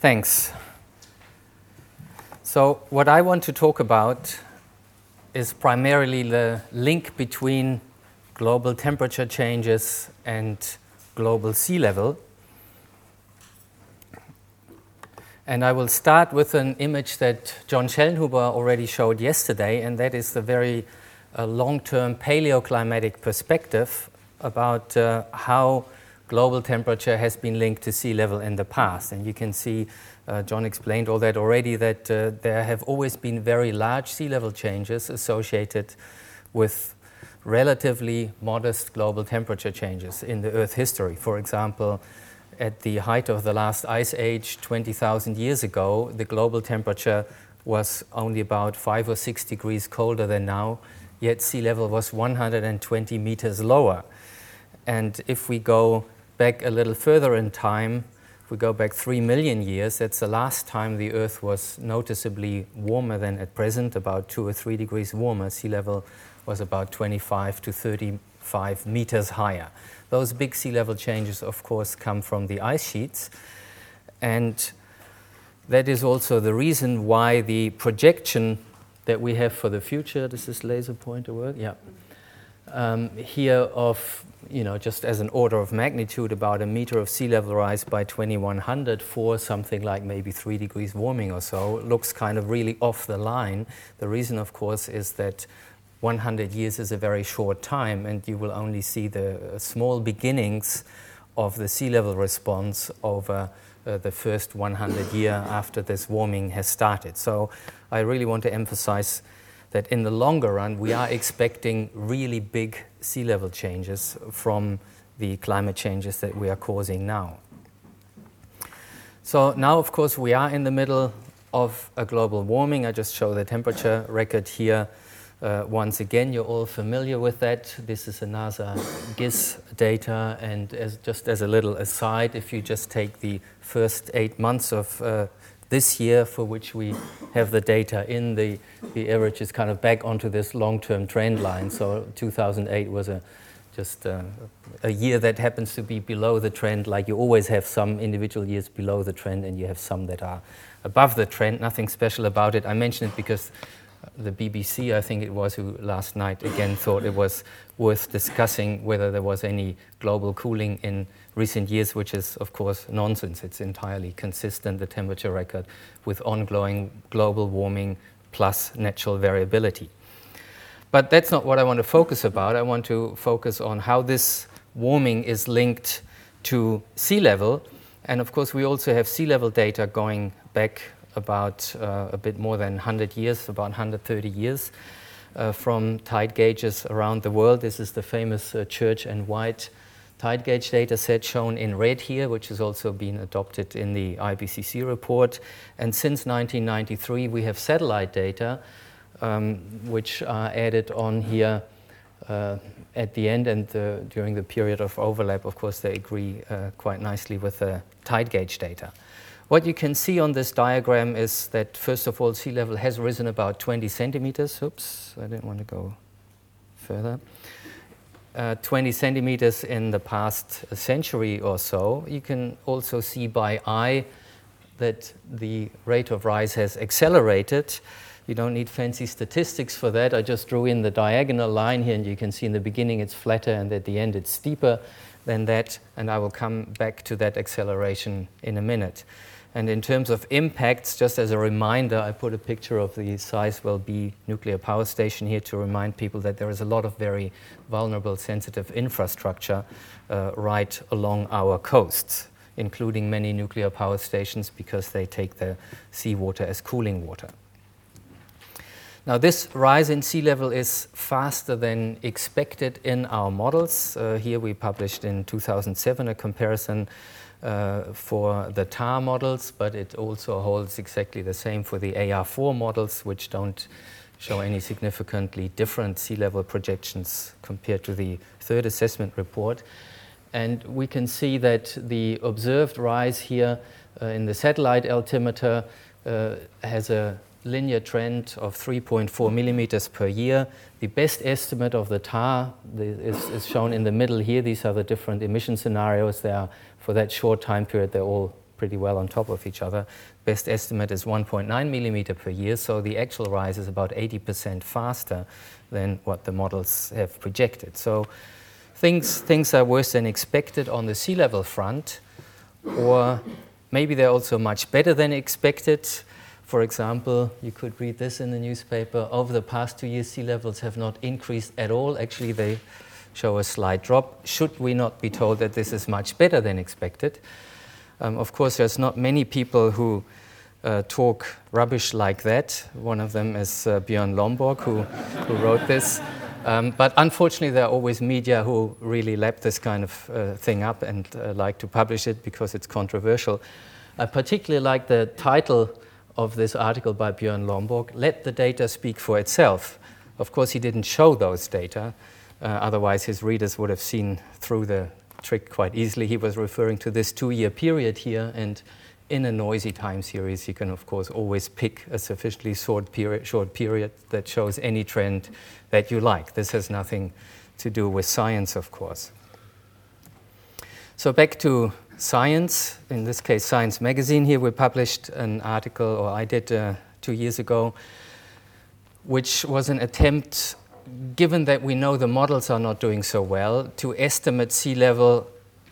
Thanks. So, what I want to talk about is primarily the link between global temperature changes and global sea level. And I will start with an image that John Schellnhuber already showed yesterday, and that is the very uh, long term paleoclimatic perspective about uh, how global temperature has been linked to sea level in the past. And you can see, uh, John explained all that already, that uh, there have always been very large sea level changes associated with relatively modest global temperature changes in the Earth history. For example, at the height of the last ice age 20,000 years ago, the global temperature was only about 5 or 6 degrees colder than now, yet sea level was 120 meters lower. And if we go back a little further in time, if we go back 3 million years, that's the last time the Earth was noticeably warmer than at present, about 2 or 3 degrees warmer. Sea level was about 25 to 35 meters higher. Those big sea level changes, of course, come from the ice sheets. And that is also the reason why the projection that we have for the future, does this laser pointer work? Yeah. Um, here of you know, just as an order of magnitude, about a meter of sea level rise by 2100 for something like maybe three degrees warming or so looks kind of really off the line. The reason, of course, is that 100 years is a very short time, and you will only see the small beginnings of the sea level response over uh, the first 100 year after this warming has started. So I really want to emphasize that in the longer run, we are expecting really big sea level changes from the climate changes that we are causing now. So now, of course, we are in the middle of a global warming. I just show the temperature record here. Uh, once again, you're all familiar with that. This is a NASA GISS data, and as, just as a little aside, if you just take the first eight months of uh, this year for which we have the data in, the, the average is kind of back onto this long-term trend line. So 2008 was a just uh, a year that happens to be below the trend, like you always have some individual years below the trend and you have some that are above the trend. Nothing special about it. I mention it because the BBC, I think it was, who last night again thought it was worth discussing whether there was any global cooling in recent years, which is, of course, nonsense. It's entirely consistent, the temperature record, with ongoing global warming plus natural variability. But that's not what I want to focus about. I want to focus on how this warming is linked to sea level. And of course, we also have sea level data going back about uh, a bit more than 100 years, about 130 years, from tide gauges around the world. This is the famous uh, Church and White tide gauge data set shown in red here, which has also been adopted in the IPCC report. And since 1993, we have satellite data, um, which are added on here uh, at the end and during the period of overlap. Of course, they agree uh, quite nicely with the tide gauge data. What you can see on this diagram is that, first of all, sea level has risen about 20 centimeters. Oops, I didn't want to go further. Uh, 20 centimeters in the past century or so. You can also see by eye that the rate of rise has accelerated. You don't need fancy statistics for that. I just drew in the diagonal line here, and you can see in the beginning it's flatter, and at the end it's steeper than that. And I will come back to that acceleration in a minute. And in terms of impacts, just as a reminder, I put a picture of the Sizewell B nuclear power station here to remind people that there is a lot of very vulnerable, sensitive infrastructure uh, right along our coasts, including many nuclear power stations because they take the seawater as cooling water. Now, this rise in sea level is faster than expected in our models. Uh, here we published in 2007 a comparison uh, for the TAR models, but it also holds exactly the same for the AR4 models, which don't show any significantly different sea level projections compared to the third assessment report. And we can see that the observed rise here uh, in the satellite altimeter Uh, has a linear trend of 3.4 millimeters per year. The best estimate of the TAR is, is, shown in the middle here. These are the different emission scenarios. They are for that short time period, they're all pretty well on top of each other. Best estimate is 1.9 millimeter per year, so the actual rise is about 80% faster than what the models have projected. So things, things are worse than expected on the sea level front, or maybe they're also much better than expected. For example, you could read this in the newspaper. Over the past two years, sea levels have not increased at all. Actually, they show a slight drop. Should we not be told that this is much better than expected? Um, of course, there's not many people who uh, talk rubbish like that. One of them is uh, Björn Lomborg, who, who wrote this. Um, but unfortunately, there are always media who really lap this kind of uh, thing up and uh, like to publish it because it's controversial. I particularly like the title of this article by Björn Lomborg Let the Data Speak for Itself. Of course, he didn't show those data, uh, otherwise, his readers would have seen through the trick quite easily. He was referring to this two year period here, and in a noisy time series, you can, of course, always pick a sufficiently short period, short period that shows any trend that you like. This has nothing to do with science, of course. So, back to science, in this case, Science Magazine. Here we published an article, or I did uh, two years ago, which was an attempt given that we know the models are not doing so well, to estimate sea level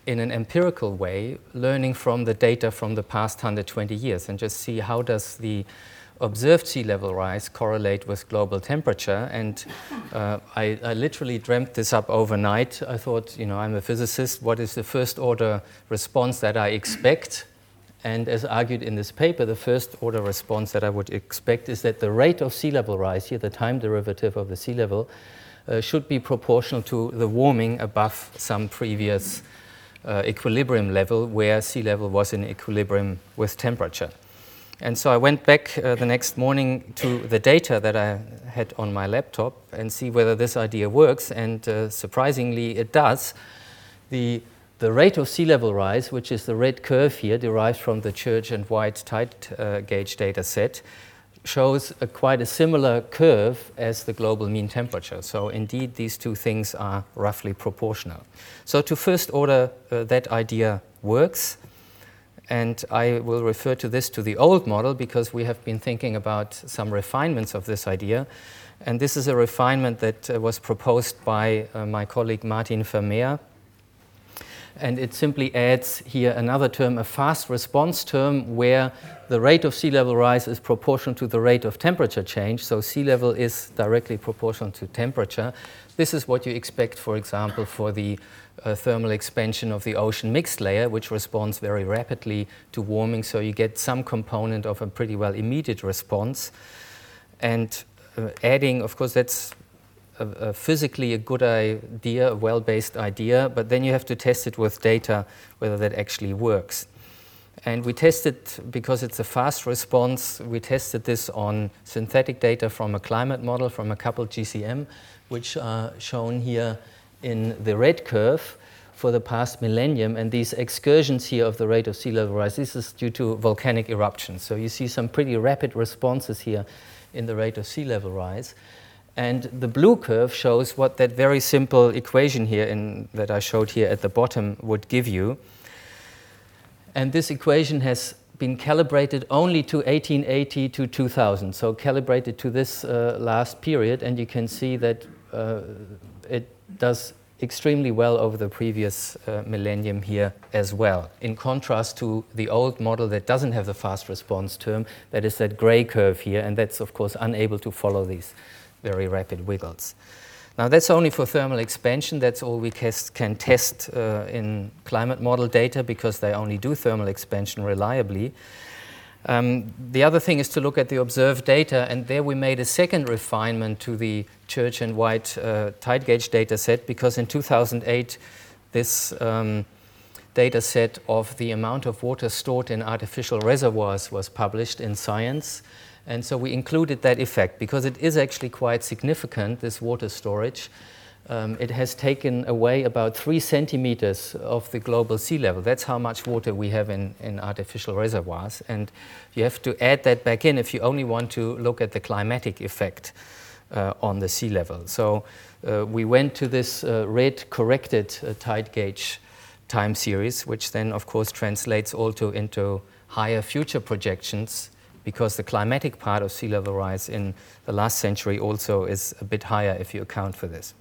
in an empirical way, learning from the data from the past 120 years, and just see how does the observed sea level rise correlate with global temperature. And uh, I, I, literally dreamt this up overnight. I thought, you know, I'm a physicist. What is the first order response that I expect? And as argued in this paper, the first order response that I would expect is that the rate of sea level rise, here the time derivative of the sea level, uh, should be proportional to the warming above some previous uh, equilibrium level where sea level was in equilibrium with temperature. And so I went back uh, the next morning to the data that I had on my laptop and see whether this idea works. And uh, surprisingly, it does. The the rate of sea level rise, which is the red curve here, derived from the Church and White tide uh, gauge data set, shows a quite a similar curve as the global mean temperature. So indeed, these two things are roughly proportional. So to first order, uh, that idea works. And I will refer to this to the old model because we have been thinking about some refinements of this idea. And this is a refinement that uh, was proposed by uh, my colleague Martin Vermeer and it simply adds here another term, a fast response term, where the rate of sea level rise is proportional to the rate of temperature change. So sea level is directly proportional to temperature. This is what you expect, for example, for the uh, thermal expansion of the ocean mixed layer, which responds very rapidly to warming. So you get some component of a pretty well immediate response. And uh, adding, of course, that's a, a physically a good idea, a well based idea, but then you have to test it with data whether that actually works. And we tested, because it's a fast response, we tested this on synthetic data from a climate model from a coupled GCM, which are shown here in the red curve for the past millennium. And these excursions here of the rate of sea level rise, this is due to volcanic eruptions. So you see some pretty rapid responses here in the rate of sea level rise. And the blue curve shows what that very simple equation here in, that I showed here at the bottom would give you. And this equation has been calibrated only to 1880 to 2000, so calibrated to this uh, last period, and you can see that uh, it does extremely well over the previous uh, millennium here as well, in contrast to the old model that doesn't have the fast response term, that is that gray curve here, and that's of course unable to follow these very rapid wiggles. Now, that's only for thermal expansion. That's all we can test uh, in climate model data because they only do thermal expansion reliably. Um, the other thing is to look at the observed data, and there we made a second refinement to the Church and White uh, tide gauge data set because in 2008, this um, data set of the amount of water stored in artificial reservoirs was published in Science. And so we included that effect because it is actually quite significant, this water storage. Um, it has taken away about three centimeters of the global sea level. That's how much water we have in, in artificial reservoirs. And you have to add that back in if you only want to look at the climatic effect uh, on the sea level. So uh, we went to this uh, red corrected uh, tide gauge time series, which then, of course, translates also into higher future projections because the climatic part of sea level rise in the last century also is a bit higher if you account for this.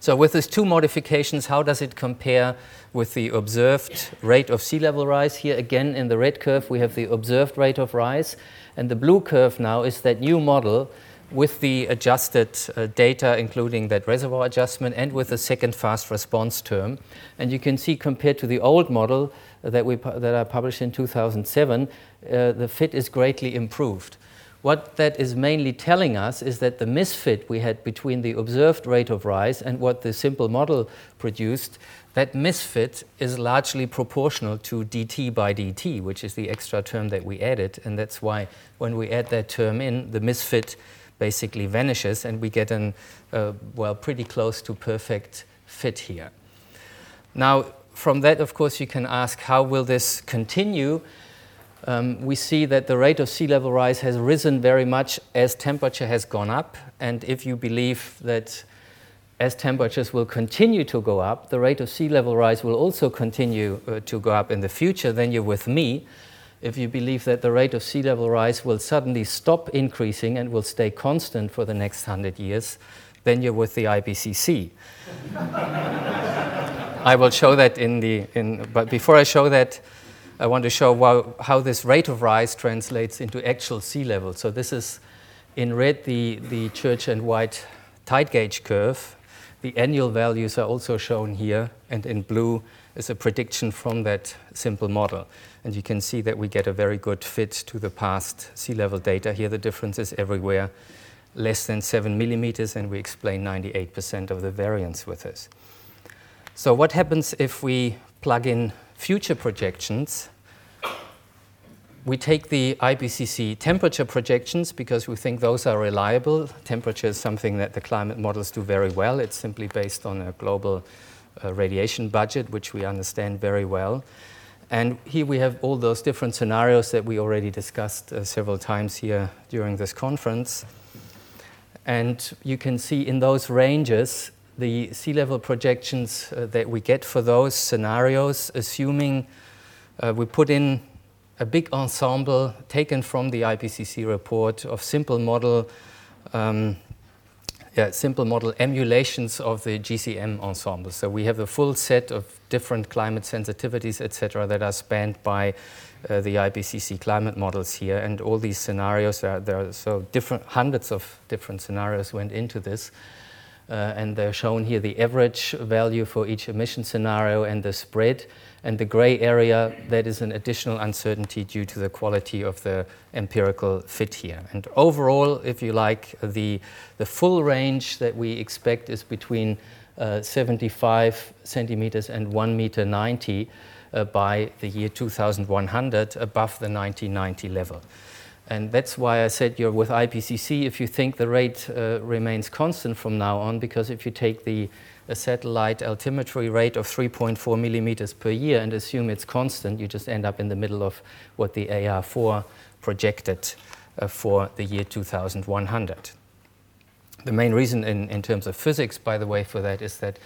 So, with these two modifications, how does it compare with the observed rate of sea level rise? Here again, in the red curve, we have the observed rate of rise, and the blue curve now is that new model with the adjusted uh, data, including that reservoir adjustment, and with the second fast response term. And you can see, compared to the old model that, we, that I published in 2007, uh, the fit is greatly improved. What that is mainly telling us is that the misfit we had between the observed rate of rise and what the simple model produced, that misfit is largely proportional to dt by dt, which is the extra term that we added. And that's why when we add that term in, the misfit basically vanishes and we get an, uh, well, pretty close to perfect fit here. Now, from that, of course, you can ask how will this continue? Um, we see that the rate of sea level rise has risen very much as temperature has gone up. And if you believe that as temperatures will continue to go up, the rate of sea level rise will also continue uh, to go up in the future, then you're with me if you believe that the rate of sea level rise will suddenly stop increasing and will stay constant for the next 100 years, then you're with the IPCC. I will show that in the, in, but before I show that, I want to show how, this rate of rise translates into actual sea level. So this is in red the, the Church and White tide gauge curve. The annual values are also shown here, and in blue is a prediction from that simple model. And you can see that we get a very good fit to the past sea level data. Here the difference is everywhere less than 7 millimeters, and we explain 98% of the variance with this. So what happens if we plug in future projections? We take the IPCC temperature projections because we think those are reliable. Temperature is something that the climate models do very well. It's simply based on a global uh, radiation budget, which we understand very well. And here we have all those different scenarios that we already discussed uh, several times here during this conference. And you can see in those ranges the sea level projections uh, that we get for those scenarios, assuming uh, we put in a big ensemble taken from the IPCC report of simple model um, yeah, simple model emulations of the GCM ensemble. So we have a full set of different climate sensitivities, etc., that are spanned by uh, the IPCC climate models here. And all these scenarios, are, there are so different, hundreds of different scenarios went into this. Uh, and they're shown here the average value for each emission scenario and the spread and the gray area, that is an additional uncertainty due to the quality of the empirical fit here. And overall, if you like, the, the full range that we expect is between uh, 75 centimeters and 1 meter 90 uh, by the year 2100, above the 1990 level. And that's why I said you're with IPCC if you think the rate uh, remains constant from now on, because if you take the satellite altimetry rate of 3.4 millimeters per year and assume it's constant, you just end up in the middle of what the AR4 projected uh, for the year 2100. The main reason in, in terms of physics, by the way, for that is that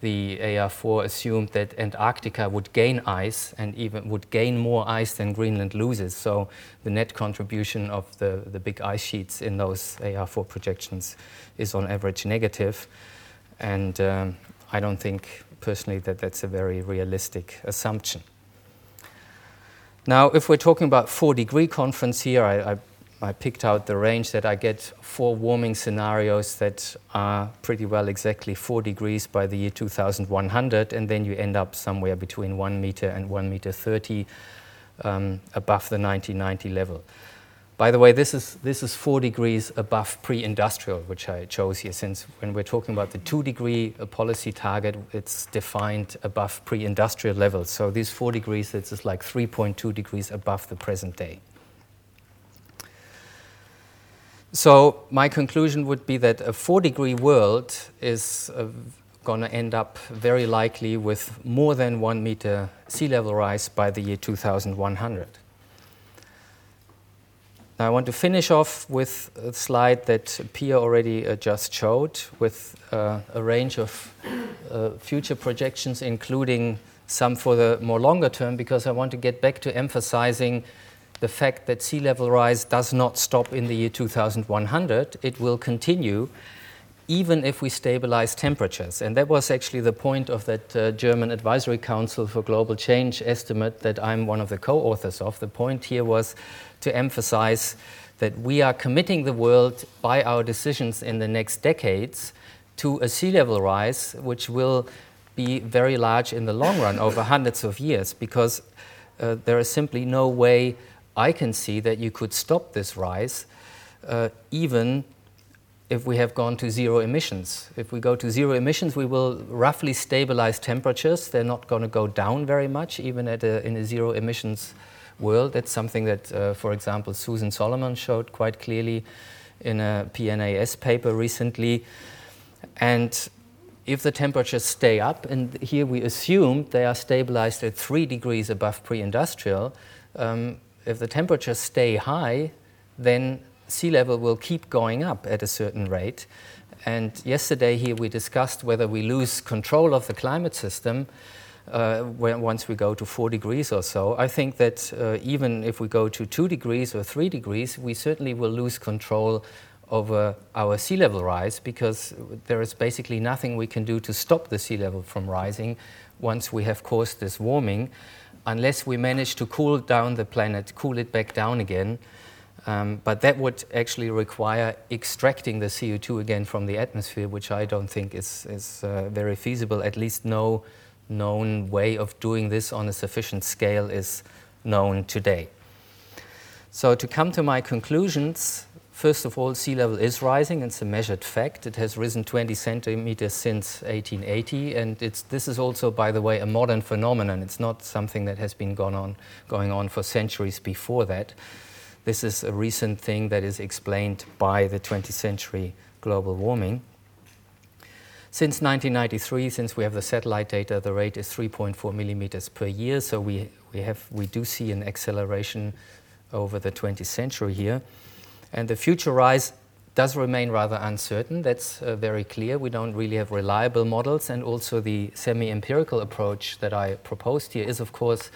the AR4 assumed that Antarctica would gain ice and even would gain more ice than Greenland loses. So the net contribution of the, the big ice sheets in those AR4 projections is on average negative. And um, I don't think personally that that's a very realistic assumption. Now, if we're talking about four degree conference here, I, I, I, picked out the range that I get for warming scenarios that are pretty well exactly four degrees by the year 2100, and then you end up somewhere between one meter and one meter 30 um, above the 1990 level. By the way, this is, this is four degrees above pre-industrial, which I chose here, since when we're talking about the two degree uh, policy target, it's defined above pre-industrial levels. So these four degrees, is like 3.2 degrees above the present day. So my conclusion would be that a four degree world is uh, going to end up very likely with more than one meter sea level rise by the year 2100. Now I want to finish off with a slide that Pia already uh, just showed with uh, a range of uh, future projections, including some for the more longer term, because I want to get back to emphasizing the fact that sea level rise does not stop in the year 2100. It will continue even if we stabilize temperatures. And that was actually the point of that uh, German Advisory Council for Global Change estimate that I'm one of the co authors of. The point here was to emphasize that we are committing the world by our decisions in the next decades to a sea level rise, which will be very large in the long run over hundreds of years, because uh, there is simply no way I can see that you could stop this rise, uh, even if we have gone to zero emissions. If we go to zero emissions, we will roughly stabilize temperatures. They're not going to go down very much, even at a, in a zero emissions world. That's something that, uh, for example, Susan Solomon showed quite clearly in a PNAS paper recently. And if the temperatures stay up, and here we assume they are stabilized at three degrees above pre industrial, um, if the temperatures stay high, then sea level will keep going up at a certain rate. And yesterday here we discussed whether we lose control of the climate system uh, once we go to four degrees or so. I think that uh, even if we go to two degrees or three degrees, we certainly will lose control over our sea level rise because there is basically nothing we can do to stop the sea level from rising once we have caused this warming, unless we manage to cool down the planet, cool it back down again. Um, but that would actually require extracting the CO2 again from the atmosphere, which I don't think is, is uh, very feasible. At least no known way of doing this on a sufficient scale is known today. So, to come to my conclusions, first of all, sea level is rising. It's a measured fact. It has risen 20 centimeters since 1880, and this is also, by the way, a modern phenomenon. It's not something that has been gone on, going on for centuries before that. This is a recent thing that is explained by the 20th century global warming. Since 1993, since we have the satellite data, the rate is 3.4 millimeters per year. So we, we, have, we do see an acceleration over the 20th century here. And the future rise does remain rather uncertain. That's uh, very clear. We don't really have reliable models. And also, the semi empirical approach that I proposed here is, of course,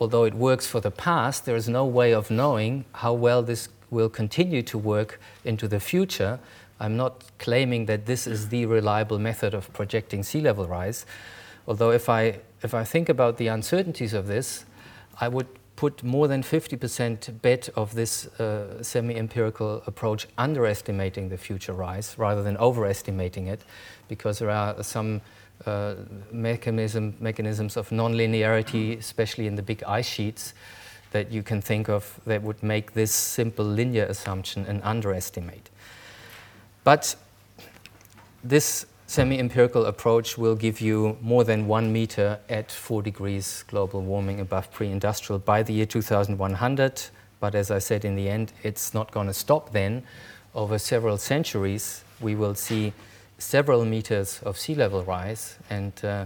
although it works for the past, there is no way of knowing how well this will continue to work into the future. I'm not claiming that this is the reliable method of projecting sea level rise. Although, if I, if I think about the uncertainties of this, I would put more than 50% bet of this uh, semi empirical approach underestimating the future rise rather than overestimating it, because there are some uh, mechanism, mechanisms of nonlinearity, especially in the big ice sheets, that you can think of that would make this simple linear assumption an underestimate. But this semi empirical approach will give you more than one meter at 4 degrees global warming above pre industrial by the year 2100. But as I said, in the end, it's not going to stop then. Over several centuries, we will see several meters of sea level rise, and uh,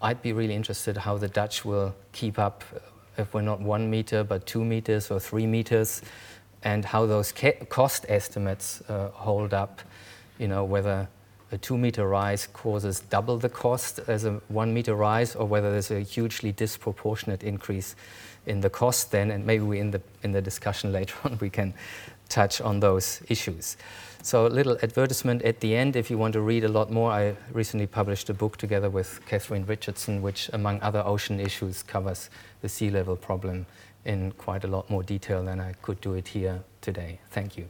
I'd be really interested how the Dutch will keep up uh, if we're not one meter but two meters or three meters, and how those cost estimates uh, hold up. You know whether a two meter rise causes double the cost as a one meter rise, or whether there's a hugely disproportionate increase in the cost then, and maybe we in the in the discussion later on we can touch on those issues. So, a little advertisement at the end if you want to read a lot more. I recently published a book together with Katherine Richardson, which, among other ocean issues, covers the sea level problem in quite a lot more detail than I could do it here today. Thank you.